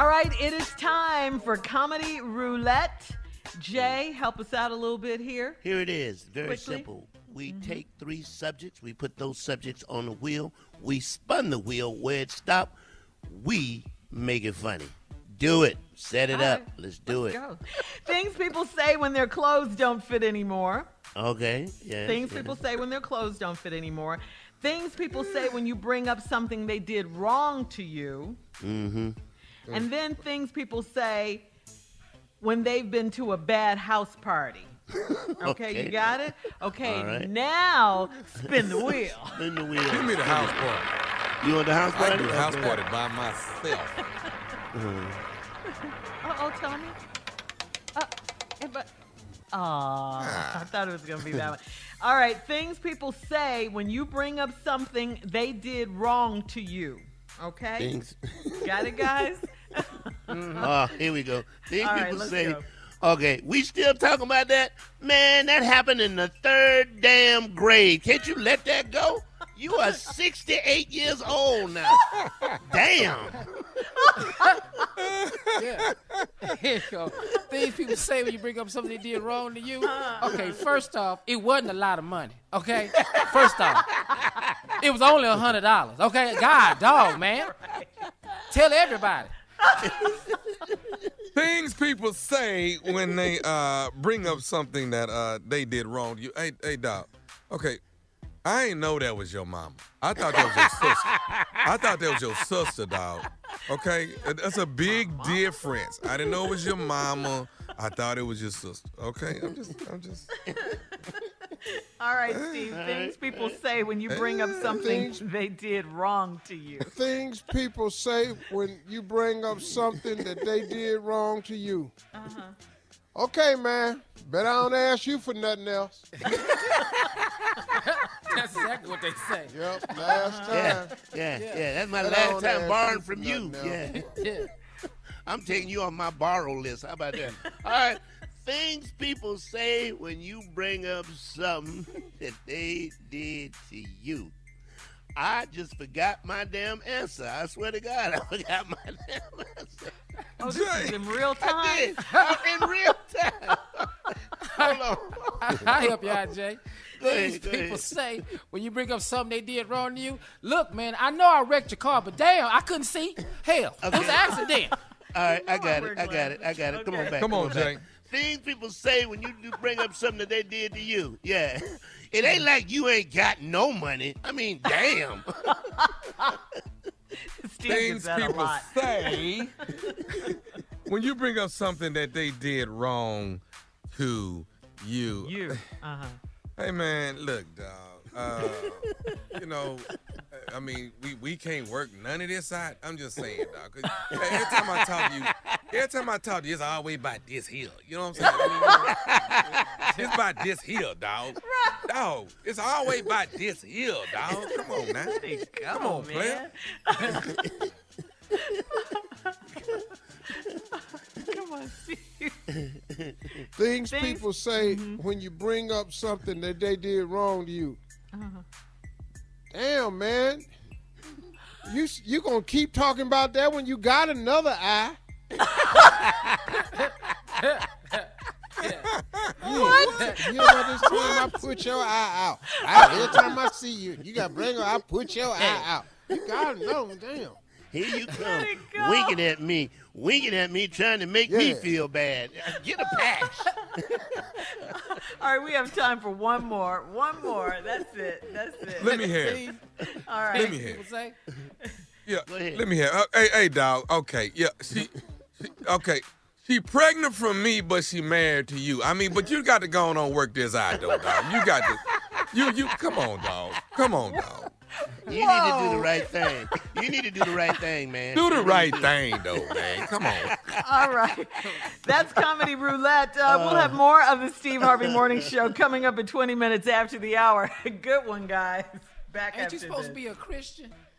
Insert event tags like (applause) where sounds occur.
All right, it is time for Comedy Roulette. Jay, mm. help us out a little bit here. Here it is. Very Quickly. simple. We mm-hmm. take three subjects, we put those subjects on the wheel, we spun the wheel where it stopped, we make it funny. Do it. Set it All up. right, Let's do let's it. go. Things people say when their clothes don't fit anymore. Okay. Yeah. Things people say when their clothes don't fit anymore. Things people mm. say when you bring up something they did wrong to you. Mm-hmm. And then things people say when they've been to a bad house party. Okay, (laughs) Okay. you got it? Okay, All right. now (laughs) spin the wheel. Spin the wheel. Give me the house party. You want the house party? I do the house Okay. party by myself. Uh oh, tell me. Uh, eh, but, Aw, I thought it was going to be that one. All right, things people say when you bring up something they did wrong to you. Okay? Things. Got it, guys? Oh, here we go. These All right, people let's say. go. Okay, we still talking about that? Man, that happened in the third damn grade. Can't you let that go? You are 68 years old now. (laughs) Damn. yeah. Here you go. Things people say when you bring up something they did wrong to you. Uh-huh. Okay, first off, it wasn't a lot of money. Okay, first off, it was only a hundred dollars. Okay, God, dog, man. Tell everybody. Things people say when they uh, bring up something that uh, they did wrong you. Hey, hey, dog. Okay, I ain't know that was your mama. I thought that was your sister. I thought that was your sister, dog. Okay, that's a big difference. I didn't know it was your mama. I thought it was your sister. Okay, I'm just, I'm just. All right, Steve. Things people say when you bring up something they did wrong to you. Things people say when you bring up something that they did wrong to you. Uh-huh. Okay, man. Bet I don't ask you for nothing else. (laughs) That's exactly what they say. Yep, last time. Yeah, yeah, yeah. That's my Bet I last don't time ask borrowing you from you. nothing Yeah. Yeah. (laughs) I'm taking you on my borrow list. How about that? All right. Things people say when you bring up something (laughs) that they did to you. I just forgot my damn answer. I swear to God, (laughs) I forgot my damn answer. Oh, this is in real time. I did. I'm in real time. (laughs) Hold on. I help you out, Jay. Go These go people ahead. say when you bring up something they did wrong to you, look, man, I know I wrecked your car, but damn, I couldn't see. Hell, it was an accident. All right, I got wear it. I got it. I got it. Come on back. Come on, back. Jay. Things people say when you bring up something that they did to you. Yeah. (laughs) It ain't like you ain't got no money. I mean, damn. (laughs) Steve Things gets that people say (laughs) when you bring up something that they did wrong to you. You. Uh-huh. Hey man, look, dog. Uh, you know, I mean, we, we can't work none of this out. I'm just saying, dog. every time I talk to you, every time I talk to you, it's always about this hill. You know what I'm saying? It's about this hill, dog. Dog, it's always about this hill, dog. Come on now. Come on, player. Come on, Steve. Things, Things- people say mm-hmm. when you bring up something that they did wrong to you. Uh-huh. Damn, man. You you gonna keep talking about that when you got another eye? What? You know this time I put your eye out. I, every time I see you, you got to bring her. I put your eye out. You got to know, damn. Here you (laughs) come, winking at me, winking at me, trying to make me feel bad. Get a patch. (laughs) All right, we have time for one more. One more. That's it. That's it. Let me hear. All right. Let me hear. people it. say. Yeah, Go ahead. let me hear. Uh, hey, hey, dog. Okay, yeah. She, she, okay. She pregnant from me, but she married to you. I mean, but you got to go on and work this out, though, dog. You got to. You, you. Come on, dog. Come on, dog. You need to do the right thing. You need to do the right thing, man. Do the right thing, though, man. Come on. All right. That's Comedy Roulette. Uh, we'll have more of the Steve Harvey Morning Show coming up in 20 minutes after the hour. (laughs) Good one, guys. Back Ain't after you supposed this. to be a Christian?